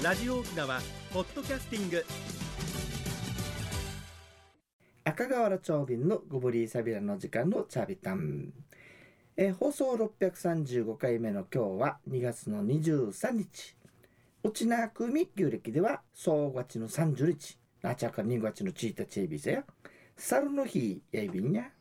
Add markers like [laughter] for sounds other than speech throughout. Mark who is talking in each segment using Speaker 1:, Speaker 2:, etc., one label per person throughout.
Speaker 1: ラジオ沖縄ポッドキャスティング。
Speaker 2: 赤瓦町便のゴブリーサビラの時間のチャビタン、え放送635回目の今日は2月の23日。うちなくみ旧暦では総月の30日。なちゃか2月の1日エビゼや。猿の日やいびんや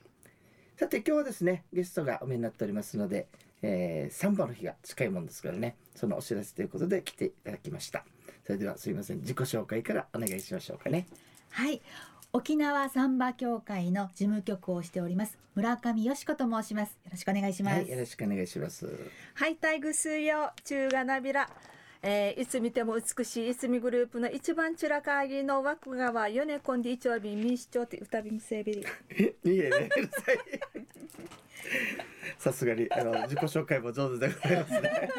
Speaker 2: さて今日はですねゲストがお目になっておりますので、えー、サンバの日が近いもんですからね。そのお知らせということで来ていただきました。それではすいません。自己紹介からお願いしましょうかね。
Speaker 3: はい。沖縄サンバ協会の事務局をしております。村上よしこと申します。よろしくお願いします、
Speaker 2: はいよろしくお願いします。
Speaker 4: はい、タイグス中がなびら。えーいつ見ても美しいいつみグループの一番散らかりの枠川ヨネコンディ一応便民主張って歌びむせびり。[laughs]
Speaker 2: いえねうるさいさすがにあの自己紹介も上手でございますね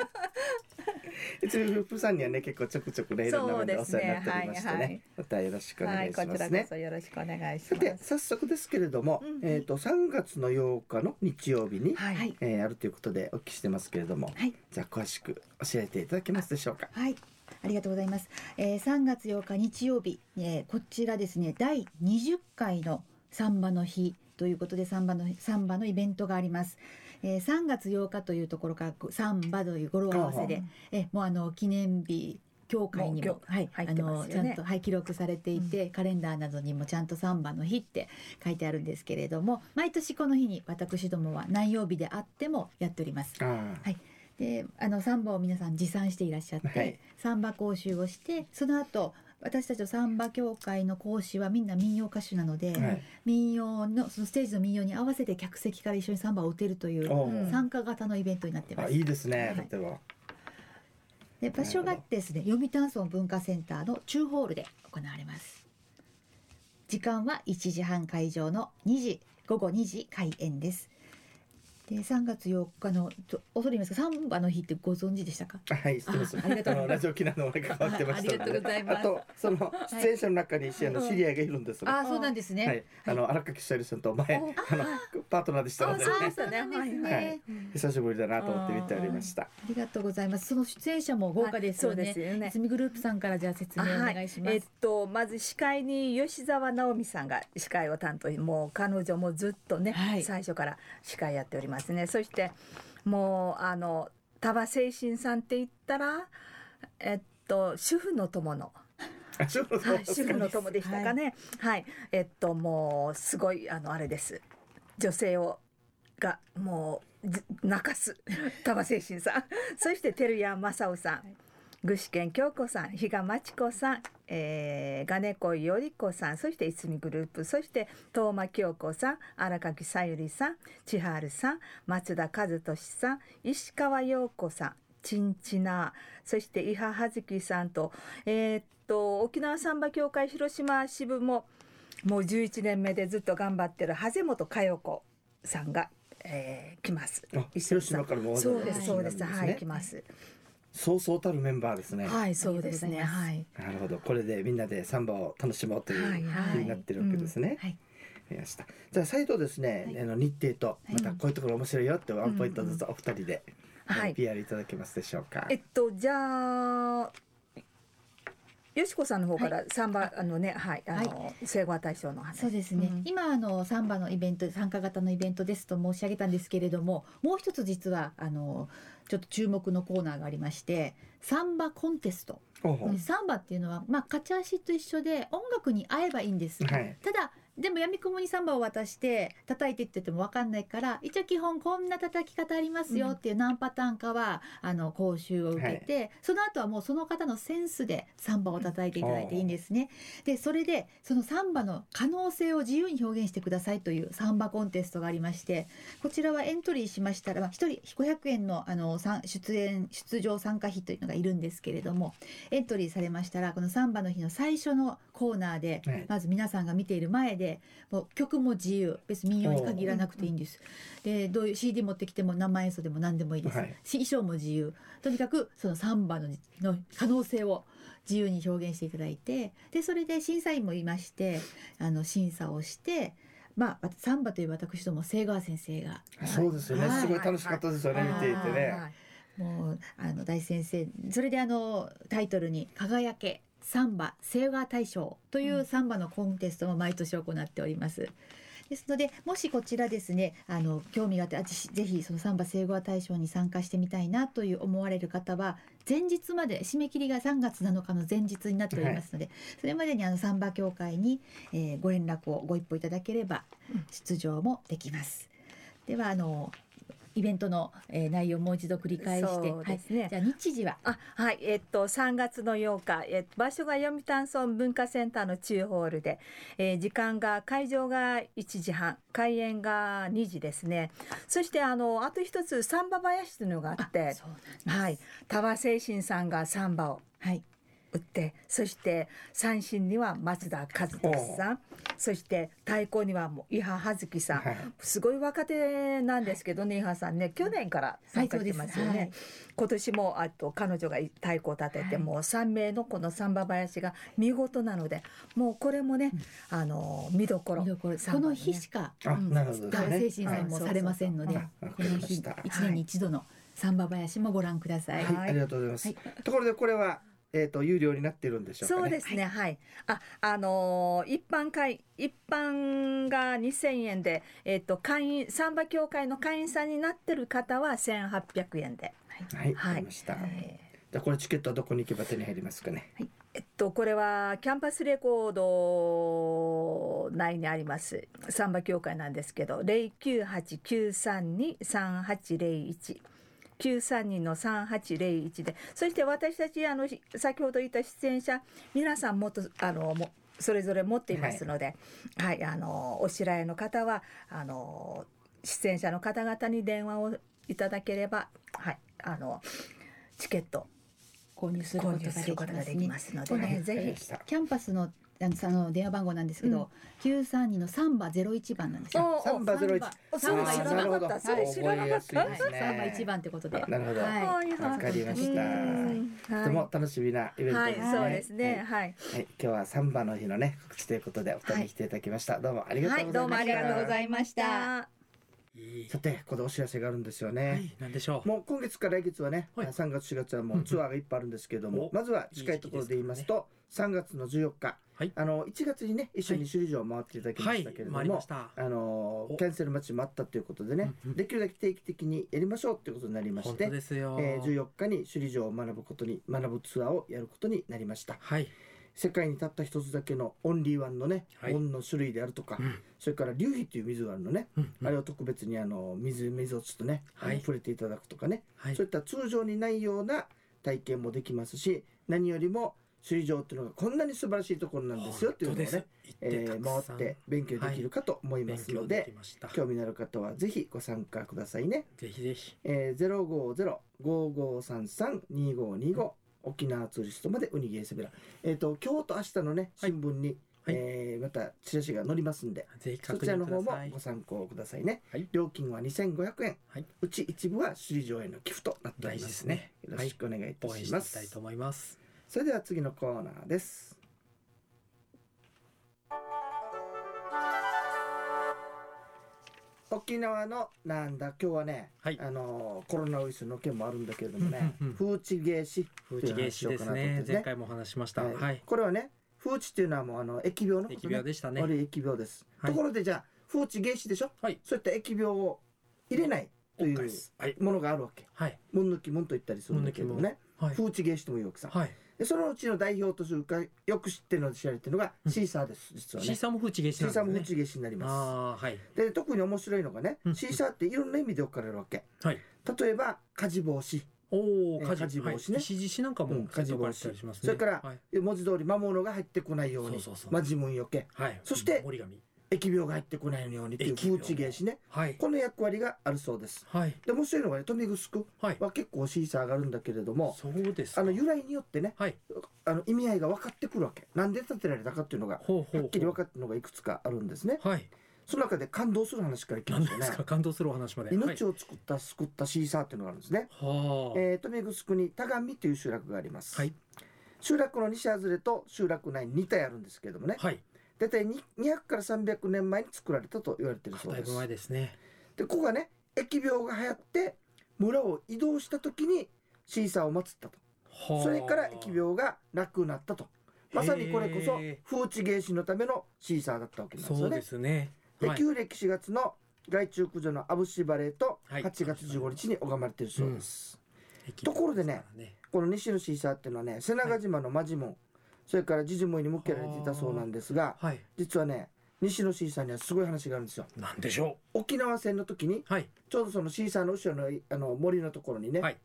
Speaker 2: いつもフップさんにはね結構ちょくちょくねいろんな面でお世話になっておりましてね
Speaker 4: ねはいはい。
Speaker 2: またよろしくお
Speaker 4: はい、
Speaker 2: 願いし
Speaker 4: こちらこ
Speaker 2: ますね、
Speaker 4: そよろしくお願いし
Speaker 2: さて
Speaker 4: ます。
Speaker 2: 早速ですけれども、
Speaker 4: うん
Speaker 2: えっ、と3月の8日の日曜日に、
Speaker 4: はい、
Speaker 3: はい。
Speaker 2: えーあるということでお聞きしてますけれども、
Speaker 3: はい。
Speaker 2: じゃあ詳しく教えていただけますでしょうか？
Speaker 3: はい。ありがとうございます、えー、3月8日日曜日、えーこちらですね第20回のサンバの日ということでサンバのサンバのイベントがあります、えー、3月8日というところからサンバという語呂合わせで、えーもうあの記念日協会にもはい、
Speaker 4: 入って
Speaker 3: あのちゃんと、はい、記録されていて、カレンダーなどにもちゃんとサンバの日って書いてあるんですけれども毎年この日に私どもは何曜日であってもやっております。
Speaker 2: あ
Speaker 3: はい。であのサンバを皆さん持参していらっしゃって、
Speaker 2: はい。
Speaker 3: サンバ講習をしてその後私たちのサンバ協会の講師はみんな民謡歌手なので、
Speaker 2: あはい
Speaker 3: 民謡のそのステージの民謡に合わせて客席から一緒にサンバを打てるという参加型のイベントになってます。
Speaker 2: あいいですね、
Speaker 3: はい
Speaker 2: とても
Speaker 3: で場所がですね読谷村文化センターの中ホールで行われます。時間は1時半会場の2時午後2時開演です。で3月8日のと恐れ入りますがサンバの日ってご存知でしたか？
Speaker 2: はい、知ってます。
Speaker 3: あありがとうございます
Speaker 2: のラジオ機能の俺が変わってました
Speaker 3: ありがとうございます
Speaker 2: あと、その出演者の中に、あの知り合いがいるんですよ。
Speaker 3: あそうなんですね。
Speaker 2: はい、あの荒垣ひさりさんと前、あのパートナーでしたので、
Speaker 4: あそうで
Speaker 2: ね
Speaker 4: すね
Speaker 3: そうなんですね。
Speaker 2: はい久しぶりだなと思って見ておりました。
Speaker 3: ありがとうございます。その出演者も豪華ですよね。
Speaker 4: はいそうですよね
Speaker 3: 住グループさんからじゃあ説明お願いします。
Speaker 4: えっとまず司会に吉沢直美さんが司会を担当もう彼女もずっとね、
Speaker 3: はい
Speaker 4: 最初から司会やっておりますねそしてもうあの多精神さんって言ったらえっと主婦の友の主婦の友でしたかね。はい、えっともうすごいあのあれです。女性をがもうず泣かす [laughs] 玉精神さん、そして照屋正夫さん。具志堅京子さん、比嘉真知子さん、えー、金子より子さん、そしていつみグループ、そして東間京子さん、荒垣さゆりさん、千春さん、松田和俊さん、石川陽子さん、チンチナそして伊波葉月さんと、えーっと沖縄サンバ協会広島支部ももう11年目でずっと頑張ってるハゼ本佳代子さんが、えー来ます。そうですそうです
Speaker 2: ね。
Speaker 4: はい来ます。
Speaker 2: そうそうたるメンバーですね。
Speaker 4: はいそうですね。はい。
Speaker 2: なるほど、これでみんなでサンバを楽しもうという
Speaker 4: はい
Speaker 3: はい。
Speaker 2: 日になってるわけですね。
Speaker 3: はい。
Speaker 2: じゃあ再度ですね、
Speaker 3: はい。
Speaker 2: あの日程と
Speaker 3: はい
Speaker 2: またこういうところ面白いよってワンポイントずつお二人で、
Speaker 4: はい。
Speaker 2: えー PR いただけますでしょうか？
Speaker 4: えっとじゃあ。よしこさんの方からサンバ、あのねはいあの、生後対象の話。
Speaker 3: そうですね、
Speaker 4: うん。
Speaker 3: 今あのサンバのイベント参加型のイベントですと申し上げたんですけれどももう一つ実はあのちょっと注目のコーナーがありましてサンバコンテスト、サンバっていうのは、まあ、勝ち足と一緒で音楽に合えばいいんです、
Speaker 2: はい。
Speaker 3: ただでも闇雲にサンバを渡して叩いてって言っても分かんないから一応基本こんな叩き方ありますよっていう何パターンかは、あの講習を受けて、その後はもうその方のセンスでサンバを叩いていただいていいんですね。でそれでそのサンバの可能性を自由に表現してくださいというサンバコンテストがありましてこちらはエントリーしましたら、まあ、1人500円のあのさん出演出場参加費というのがいるんですけれどもエントリーされましたらこのサンバの日の最初のコーナーで、
Speaker 2: はい。
Speaker 3: まず皆さんが見ている前でもう曲も自由。別に民謡に限らなくていいんです。でどういう CD 持ってきても生演奏でも何でもいいです、
Speaker 2: はい。
Speaker 3: し衣装も自由。とにかくそのサンバのの可能性を自由に表現していただいてでそれで審査員もいましてあの審査をしてまあサンバという私ども瀬川先生が。
Speaker 2: そうですよね、
Speaker 3: はい。
Speaker 2: すごい楽しかったですよね、見ていてね。
Speaker 3: もうあの大先生それであのタイトルに「輝けサンバ聖和大賞」というサンバのコンテストも毎年行っております。ですのでもしこちらですねあの興味があって私ぜひそのサンバ聖和大賞に参加してみたいなという思われる方は前日まで締め切りが3月7日の前日になっておりますので、それまでにあのサンバ協会に、えーご連絡をご一報いただければ
Speaker 4: うん
Speaker 3: 出場もできます。ではあのイベントの、えー内容をもう一度繰り返して、
Speaker 4: ね。
Speaker 3: はい、じゃあ日時は？
Speaker 4: あはい。えっと3月の8日、えっと、場所が読谷村文化センターの中ホールで、えー時間が会場が1時半。開演が2時ですね。そしてあのあと一つサンバ林というのがあってはい。田和精神さんがサンバを。
Speaker 3: はい
Speaker 4: 打ってそして三振には松田和俊さん。そして太鼓にはもう伊波葉月さん、
Speaker 2: はい。
Speaker 4: すごい若手なんですけどね伊波さんね。去年から参加してますよね、
Speaker 3: はい
Speaker 4: 今年もあと彼女が太鼓を立てて、
Speaker 3: はい。
Speaker 4: もう3名のこのサンバ林が見事なのでもうこれもね、あの見どころね。
Speaker 3: この日しか
Speaker 2: あ、
Speaker 4: うん
Speaker 3: 精神祭もされませんので、この日一年に一度のサンバ林もご覧ください。
Speaker 2: はい、
Speaker 4: はい。
Speaker 2: ありがとうございます。
Speaker 3: はい。
Speaker 2: ところでこれはえっ、と有料になっているんでしょうかね。
Speaker 4: そうですね。はい、ああのー一般会一般が2000円でえっ、と会員サンバ協会の会員さんになってる方は1800円で、
Speaker 2: はい、わ
Speaker 4: はい。
Speaker 2: かりました。
Speaker 4: えー
Speaker 2: じゃあこれチケットはどこに行けば手に入りますかね。
Speaker 4: えっとこれはキャンパスレコード内にあります。サンバ協会なんですけど0989323801 932の3801で。そして私たちあのひ先ほど言った出演者皆さんもっとあのもそれぞれ持っていますので、はい、あのお知らいの方はあの出演者の方々に電話をいただければ、はい、あのチケット
Speaker 3: 購入するこ
Speaker 4: 購
Speaker 3: とができます
Speaker 4: ので、ね、ぜひ
Speaker 3: キャンパスのあのその電話番号なんですけど、九三二のサンバゼロ一番なんですよ。
Speaker 4: お
Speaker 2: サンバゼロ一。
Speaker 4: お
Speaker 3: サンバ
Speaker 4: それ知らなかった。それ知らなかった。
Speaker 3: はい、サンバ一番ってことで。
Speaker 2: なるほど。わかりました
Speaker 4: うん
Speaker 2: とても楽しみなイベント
Speaker 4: はい、
Speaker 2: ですね。
Speaker 4: そうですね。はい。
Speaker 2: はい、今日はサンバの日のね告知ということでお二人に来ていただきました。どうもありがとうございました。
Speaker 4: はいどうもありがとうござ
Speaker 3: いました。
Speaker 1: いい
Speaker 2: さてここでお知らせがあるんですよね。
Speaker 1: はい、なんでしょう。
Speaker 2: もう今月から来月はね、
Speaker 1: はい
Speaker 2: 3月4月はもうツアーがいっぱいあるんですけれども、
Speaker 1: お
Speaker 2: まずは近いところで言いますと3月の14日、
Speaker 1: はい
Speaker 2: あの1月にね一緒に首里城を回っていただきま
Speaker 1: はい
Speaker 2: したけれ、ども、
Speaker 1: 回りました。
Speaker 2: あの
Speaker 1: お
Speaker 2: キャンセル待ちもあったということでね、できるだけ定期的にやりましょうということになりまし
Speaker 1: 本
Speaker 2: て
Speaker 1: 当ですよ。
Speaker 2: えー、14日に首里城を学ぶことに学ぶツアーをやることになりました
Speaker 1: はい。
Speaker 2: 世界にたった一つだけのオンリーワンのね、
Speaker 1: はい。
Speaker 2: 門の種類であるとか、
Speaker 1: うん。
Speaker 2: それから流氷という水があるのね、
Speaker 1: うん
Speaker 2: あれを特別にあの水水をちょっとね、
Speaker 1: はい。
Speaker 2: 触れていただくとかね、
Speaker 1: はい。
Speaker 2: そういった通常にないような体験もできますし何よりも首里城っていうのがこんなに素晴らしいところなんですよっていうのをね、えー回って勉強できるかと思いますので、
Speaker 1: 勉強で。
Speaker 2: 興味のある方はぜひご参加くださいね。
Speaker 1: ぜひぜひ。
Speaker 2: えー、050-5533-2525沖縄ツーリストまでウニゲーセベラ。えっ、と今日と明日のね
Speaker 1: はい
Speaker 2: 新聞に、
Speaker 1: はい
Speaker 2: えーまたチラシが載りますんで、
Speaker 1: ぜひ
Speaker 2: そちらの方もご。参考くださいね。
Speaker 1: はい
Speaker 2: 料金は2500円。
Speaker 1: はいう
Speaker 2: ち一部は首里城への寄付となっておりますね。
Speaker 1: すね
Speaker 2: よろしくお願いいた
Speaker 1: し
Speaker 2: ます。
Speaker 1: いきたいと思います。
Speaker 2: それでは次のコーナーです。沖縄のなんだ今日はね、
Speaker 1: はい
Speaker 2: あのコロナウイルスの件もあるんだけれどもね、
Speaker 1: うんうんうん
Speaker 2: 風地芸師
Speaker 1: 風地芸師ですね。前回もお話ししました。
Speaker 2: はい
Speaker 1: はい。
Speaker 2: これはね風地っていうのはもうあの疫病のこと
Speaker 1: 疫病でしたね。
Speaker 2: 疫病です、
Speaker 1: はい
Speaker 2: ところでじゃあ風地芸師でしょ？
Speaker 1: はい。
Speaker 2: そういった疫病を入れないという。ものがあるわけ
Speaker 1: はい。
Speaker 2: 門抜き門と言ったりするんだけどもね
Speaker 1: はい。
Speaker 2: 風地芸師とも言うわけさ、
Speaker 1: はい。
Speaker 2: でそのうちの代表とするかよく知ってるので知られてるのが
Speaker 1: うん
Speaker 2: シーサーです、実はね
Speaker 1: シーサーも風地芸師
Speaker 2: シー
Speaker 1: なんですね。
Speaker 2: サーも風地芸師になりま
Speaker 1: ああ、はい。
Speaker 2: すで特に面白いのがね、
Speaker 1: うん
Speaker 2: シーサーっていろんな意味で置かれるわけ
Speaker 1: はい。
Speaker 2: 例えば火事防止
Speaker 1: おお、
Speaker 2: え
Speaker 1: 火事
Speaker 2: 防止ね
Speaker 1: はい石獅子なんかも
Speaker 2: うん火事防止。それから
Speaker 1: はい。
Speaker 2: 文字通り魔物が入ってこないように
Speaker 1: そうそうそう
Speaker 2: まあ自分よけ
Speaker 1: はい。
Speaker 2: そして
Speaker 1: 折り紙。
Speaker 2: 疫病が入ってこないようにっていう風地芸師ね
Speaker 1: はい。
Speaker 2: この役割があるそうです
Speaker 1: はい。
Speaker 2: で面白いのがね富城
Speaker 1: は
Speaker 2: 結構シーサーがあるんだけれども
Speaker 1: そうですか。
Speaker 2: あの由来によってね
Speaker 1: はい。
Speaker 2: あの意味合いが分かってくるわけなんで建てられたかっていうのが。はっきり分かってるのがいくつかあるんですね
Speaker 1: はい。
Speaker 2: その中で感動する話からいきましょうね
Speaker 1: 感動するお話まで。
Speaker 2: 命を作った救ったシーサーっていうのがあるんですね、
Speaker 1: はあ。
Speaker 2: えー、富城に田上という集落があります、
Speaker 1: はい。
Speaker 2: 集落の西外れと集落内に2体あるんですけれどもね
Speaker 1: はい。
Speaker 2: 大体に200から300年前に作られたと言われているそう
Speaker 1: だいぶ
Speaker 2: です
Speaker 1: 前ですね。
Speaker 2: でここがね疫病が流行って村を移動した時にシーサーを祀ったと。
Speaker 1: はあ。
Speaker 2: それから疫病がなくなったと。まさにこれこそ
Speaker 1: へ
Speaker 2: 風致芸師のためのシーサーだったわけなんですよね。
Speaker 1: そうで。すね。
Speaker 2: で
Speaker 1: はい。
Speaker 2: 旧暦4月の害虫駆除のアブシバレーと
Speaker 1: はい。
Speaker 2: 8月15日に拝まれているそうです。
Speaker 1: 駅
Speaker 2: ところでね
Speaker 1: ね
Speaker 2: この西のシーサーっていうのはね瀬長島のマジモン、それからジジモイに向けられていたそうなんですが
Speaker 1: はい。
Speaker 2: 実はね西のシーサーにはすごい話があるんですよ。
Speaker 1: なんでしょ
Speaker 2: 沖縄戦の時に
Speaker 1: うはい。
Speaker 2: ちょうどそのシーサーの後ろのあの森のところにね、
Speaker 1: はい。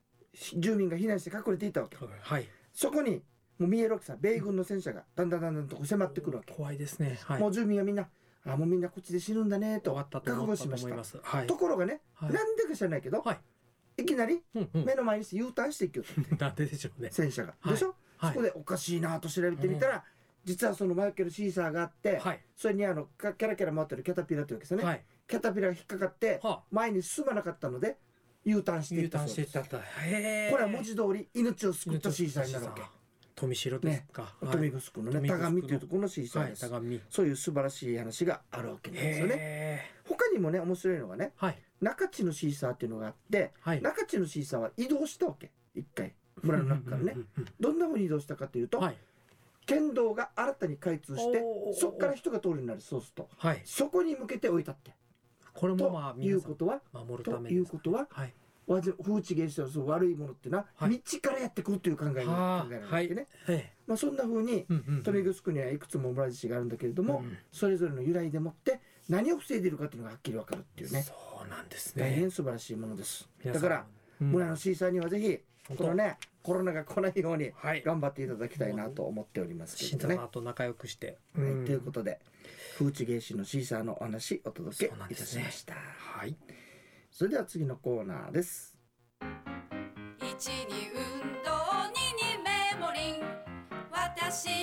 Speaker 2: 住民が避難して隠れていたわけ。
Speaker 1: はい。
Speaker 2: そこにもう見えるわけさ米軍の戦車がだんだんだんだんと迫ってくるわけ、
Speaker 1: 怖いですね。はい。
Speaker 2: もう住民はみんなあもうみんなこっちで死ぬんだねと覚悟しました。ところがね、
Speaker 1: はい。
Speaker 2: なんでか知らないけど、
Speaker 1: はい。
Speaker 2: いきなり
Speaker 1: うんうん。
Speaker 2: 目の前にして U ターンしていきようと [laughs]
Speaker 1: なんででしょうね。
Speaker 2: 戦車が、
Speaker 1: はい
Speaker 2: でしょ、
Speaker 1: はい。
Speaker 2: そこでおかしいなと調べてみたら、実はそのマイケル・シーサーがあって、
Speaker 1: はい。
Speaker 2: それにあのかキャラキャラ回ってるキャタピラというわけですよね、
Speaker 1: はい。
Speaker 2: キャタピラが引っかかって
Speaker 1: はあ。
Speaker 2: 前に進まなかったので U ターンしていったそうです。これは文字通り命を救ったシーサーになるわけ。
Speaker 1: 富城ですか。
Speaker 2: 富城のね
Speaker 1: 富城の。
Speaker 2: 田上っていうところのシーサーです、
Speaker 1: はい
Speaker 2: そういう素晴らしい話があるわけなんですよね。
Speaker 1: へ
Speaker 2: 他にもね面白いのがね中地のシーサーっていうのがあって
Speaker 1: はい。
Speaker 2: 中地のシーサーは移動したわけ。一回村の中からね。どんなふうに移動したかというと、
Speaker 1: はい。
Speaker 2: 県道が新たに開通してそこから人が通るようになるそうすると
Speaker 1: はい。
Speaker 2: そこに向けて置いたって。
Speaker 1: これもまあ
Speaker 2: ということは
Speaker 1: ん守る
Speaker 2: と
Speaker 1: ためです。
Speaker 2: いうことは
Speaker 1: はい。
Speaker 2: 風致芸術の悪いものっていうのは、
Speaker 1: はい。
Speaker 2: 道からやってくるという考えが
Speaker 1: は
Speaker 2: 考えられる
Speaker 1: あはい。
Speaker 2: まあ、そんなふうに
Speaker 1: えうんうんうん。
Speaker 2: 富城にはいくつも村自身があるんだけれども、
Speaker 1: うん
Speaker 2: それぞれの由来でもって何を防いでいるかっていうのがはっきり分かるっていうね。
Speaker 1: そうなんです
Speaker 2: 大
Speaker 1: ね
Speaker 2: 変素晴らしいものです。だから
Speaker 1: うん。
Speaker 2: 村のシーサーにはぜひこのねコロナが来ないように
Speaker 1: はい。
Speaker 2: 頑張っていただきたいなと思っておりますけ
Speaker 1: 新
Speaker 2: どね。
Speaker 1: 様と仲良くして。
Speaker 2: はい、
Speaker 1: うん。
Speaker 2: ということで風致芸師のシーサーのお話お届けいたしました。
Speaker 1: はい。
Speaker 2: それでは次のコーナーです。
Speaker 5: 一に運動二にメモリン。私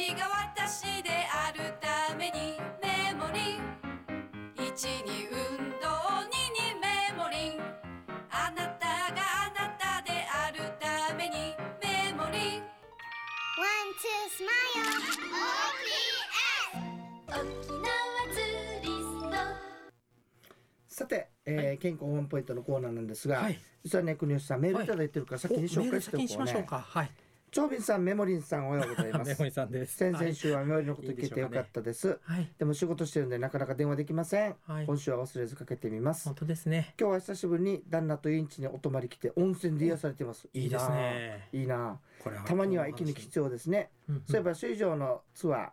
Speaker 2: えー健康ポイントのコーナーなんですが、
Speaker 1: はい
Speaker 2: 実はね国吉さんメールいただいてるから先に紹介しておこう
Speaker 1: おメール先にしましょう
Speaker 2: ね。
Speaker 1: かはい
Speaker 2: 長斌さんメモリンさんおはようございま
Speaker 1: メ
Speaker 2: す
Speaker 1: モ。リさんです
Speaker 2: 先々週はメモリのこと聞いてよかったです。
Speaker 1: はい
Speaker 2: でも仕事してるんでなかなか電話できません。
Speaker 1: はい
Speaker 2: 今週は忘れずかけてみます
Speaker 1: 本。当ですね
Speaker 2: 今日は久しぶりに旦那とインチにお泊まり来て温泉で癒されています。
Speaker 1: いいですね
Speaker 2: いいな。
Speaker 1: これは
Speaker 2: たまには息抜き必要ですね。
Speaker 1: うんうん
Speaker 2: そういえば水上のツアー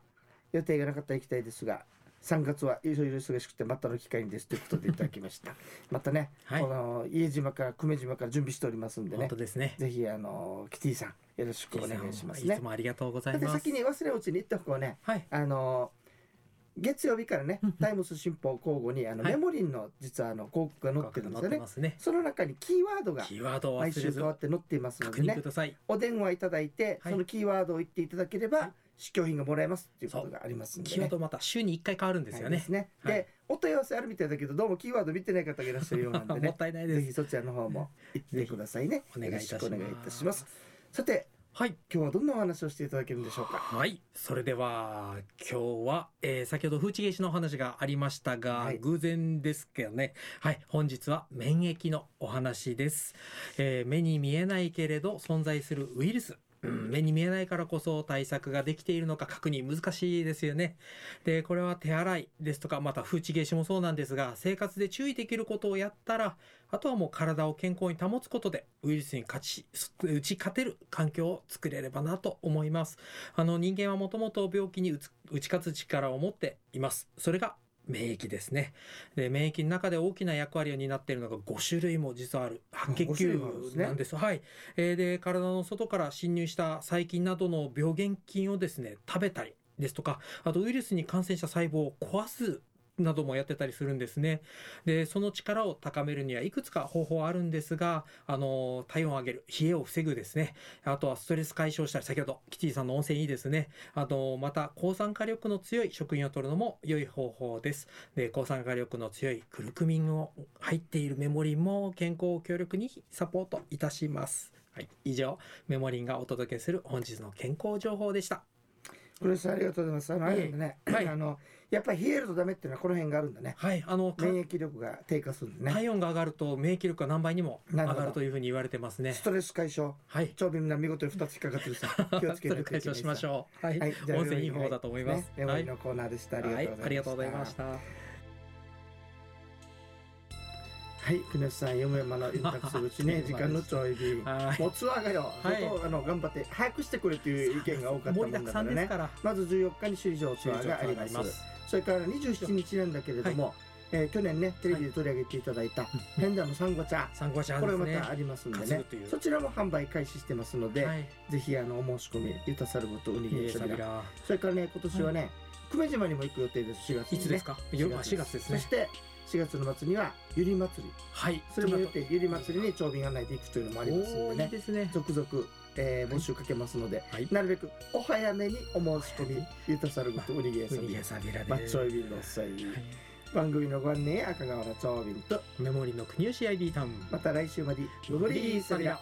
Speaker 2: 予定がなかったら行きたいですが3月はいろいろ忙しくてまたの機会にですということでいただきました。[laughs] またね、
Speaker 1: はい。
Speaker 2: この家島から久米島から準備しておりますんでね
Speaker 1: 本当ですね
Speaker 2: ぜひあのキティさんよろしくお願いしますね。
Speaker 1: いつもありがとうございます。
Speaker 2: 先に忘れうちに言っておこうね
Speaker 1: はい。
Speaker 2: あの月曜日からねタイムス新報交互にあの、
Speaker 1: はい。
Speaker 2: メモリンの実はあの広告が載ってるんですよね。
Speaker 1: ね。
Speaker 2: その中にキーワードが
Speaker 1: キーワードを
Speaker 2: 毎週変わって載っていますの
Speaker 1: 確
Speaker 2: でねお電話いただいて、
Speaker 1: はい。
Speaker 2: そのキーワードを言っていただければ、
Speaker 1: はい
Speaker 2: 試供品がもらえますっていうことがありますんでね。
Speaker 1: キーワードまた週に1回変わるんですよね
Speaker 2: はいですね。
Speaker 1: はい
Speaker 2: で、お問い合わせあるみたいだけど、どうもキーワード見てない方がいらっしゃるようなんで
Speaker 1: も
Speaker 2: ね
Speaker 1: っ。たいない
Speaker 2: ぜ
Speaker 1: です
Speaker 2: ひそちらの方も行ってくださいね。
Speaker 1: お願いいたします
Speaker 2: お願いいたします。さて、
Speaker 1: はい
Speaker 2: 今日はどんなお話をしていただけるんでしょうか？
Speaker 1: はいそれでは今日は、えー先ほど風知芸師のお話がありましたが、
Speaker 2: はい
Speaker 1: 偶然ですけどねはい本日は免疫のお話です、えー目に見えないけれど存在するウイルスうん目に見えないからこそ対策ができているのか確認難しいですよね。で、これは手洗いですとか、また風知芸師もそうなんですが、生活で注意できることをやったら、あとはもう体を健康に保つことでウイルスに勝ち、打ち勝てる環境を作れればなと思います。あの人間はもともと病気に打ち勝つ力を持っています。それが免疫ですね。で、免疫の中で大きな役割を担っているのが5種類も実はある白血
Speaker 2: 5種類
Speaker 1: 球
Speaker 2: もあるんですね
Speaker 1: なんです。はい。えーで、体の外から侵入した細菌などの病原菌をですね、食べたりですとか、あとウイルスに感染した細胞を壊すなどもやってたりするんですね。で、その力を高めるにはいくつか方法あるんですが、あの、体温を上げる、冷えを防ぐですね。あとはストレス解消したり、先ほどキティさんの温泉いいですね。あと、また抗酸化力の強い食品を取るのも良い方法です。で、抗酸化力の強いクルクミンを入っているメモリンも健康を強力にサポートいたします。はい、以上、メモリンがお届けする本日の健康情報でした。
Speaker 2: これさんありがとうございますあのね、
Speaker 1: はい
Speaker 2: あのやっぱり冷えるとダメっていうのはこの辺があるんだね。
Speaker 1: はいあのか
Speaker 2: 免疫力が低下するんでね。
Speaker 1: 体温が上がると免疫力が何倍にも上がるというふうに言われてますね。
Speaker 2: ストレス解消。
Speaker 1: はい。
Speaker 2: 長瓶が見事に2つ引っかかってるさ。[laughs] 気をつけないといけない。
Speaker 1: 解消しまし
Speaker 2: う
Speaker 1: ょう。はい、
Speaker 2: はい、じゃあ
Speaker 1: 温泉いい方だと思います。
Speaker 2: ね、メモリーのコーナーでした、
Speaker 1: はい、ありがとうございま
Speaker 2: し
Speaker 1: した
Speaker 2: はい国吉さん読めまのたくするしね [laughs] 時間のちょい便
Speaker 1: はい。
Speaker 2: もうツアーがよ、
Speaker 1: はい。
Speaker 2: あの頑張って早くしてくれという意見が多かったもんだからね。
Speaker 1: ら。
Speaker 2: まず14日に首里城ツアーがあります。それから27日なんだけれども、えー去年ねテレビで取り上げていただいたペンダのサンゴ茶
Speaker 1: 参考者
Speaker 2: こ
Speaker 1: ですね。
Speaker 2: れまたありますんでね。そちらも販売開始してますので、
Speaker 1: はい。
Speaker 2: ぜひあのお申し込みユタサルブとウニゲーサそれからね今年はね、久米島にも行く予定です。4月に、ね、
Speaker 1: いつですか？よあ4月ですね。
Speaker 2: そして4月の末にはゆり祭り。
Speaker 1: はい。
Speaker 2: それも予定ゆり祭りに長瓶案内で行くというのもあります
Speaker 1: おーいい
Speaker 2: のでね
Speaker 1: ですね。
Speaker 2: 続々、えー募集かけますので、
Speaker 1: はい。
Speaker 2: なるべくお早めにお申し込みユタサルブとウニゲー
Speaker 1: サビラで
Speaker 2: マッチョイビンの際、
Speaker 1: はい。
Speaker 2: 番組のご案内赤瓦長瓶と
Speaker 1: メモリーの国吉 IB タウン。
Speaker 2: また来週までご無理サビラ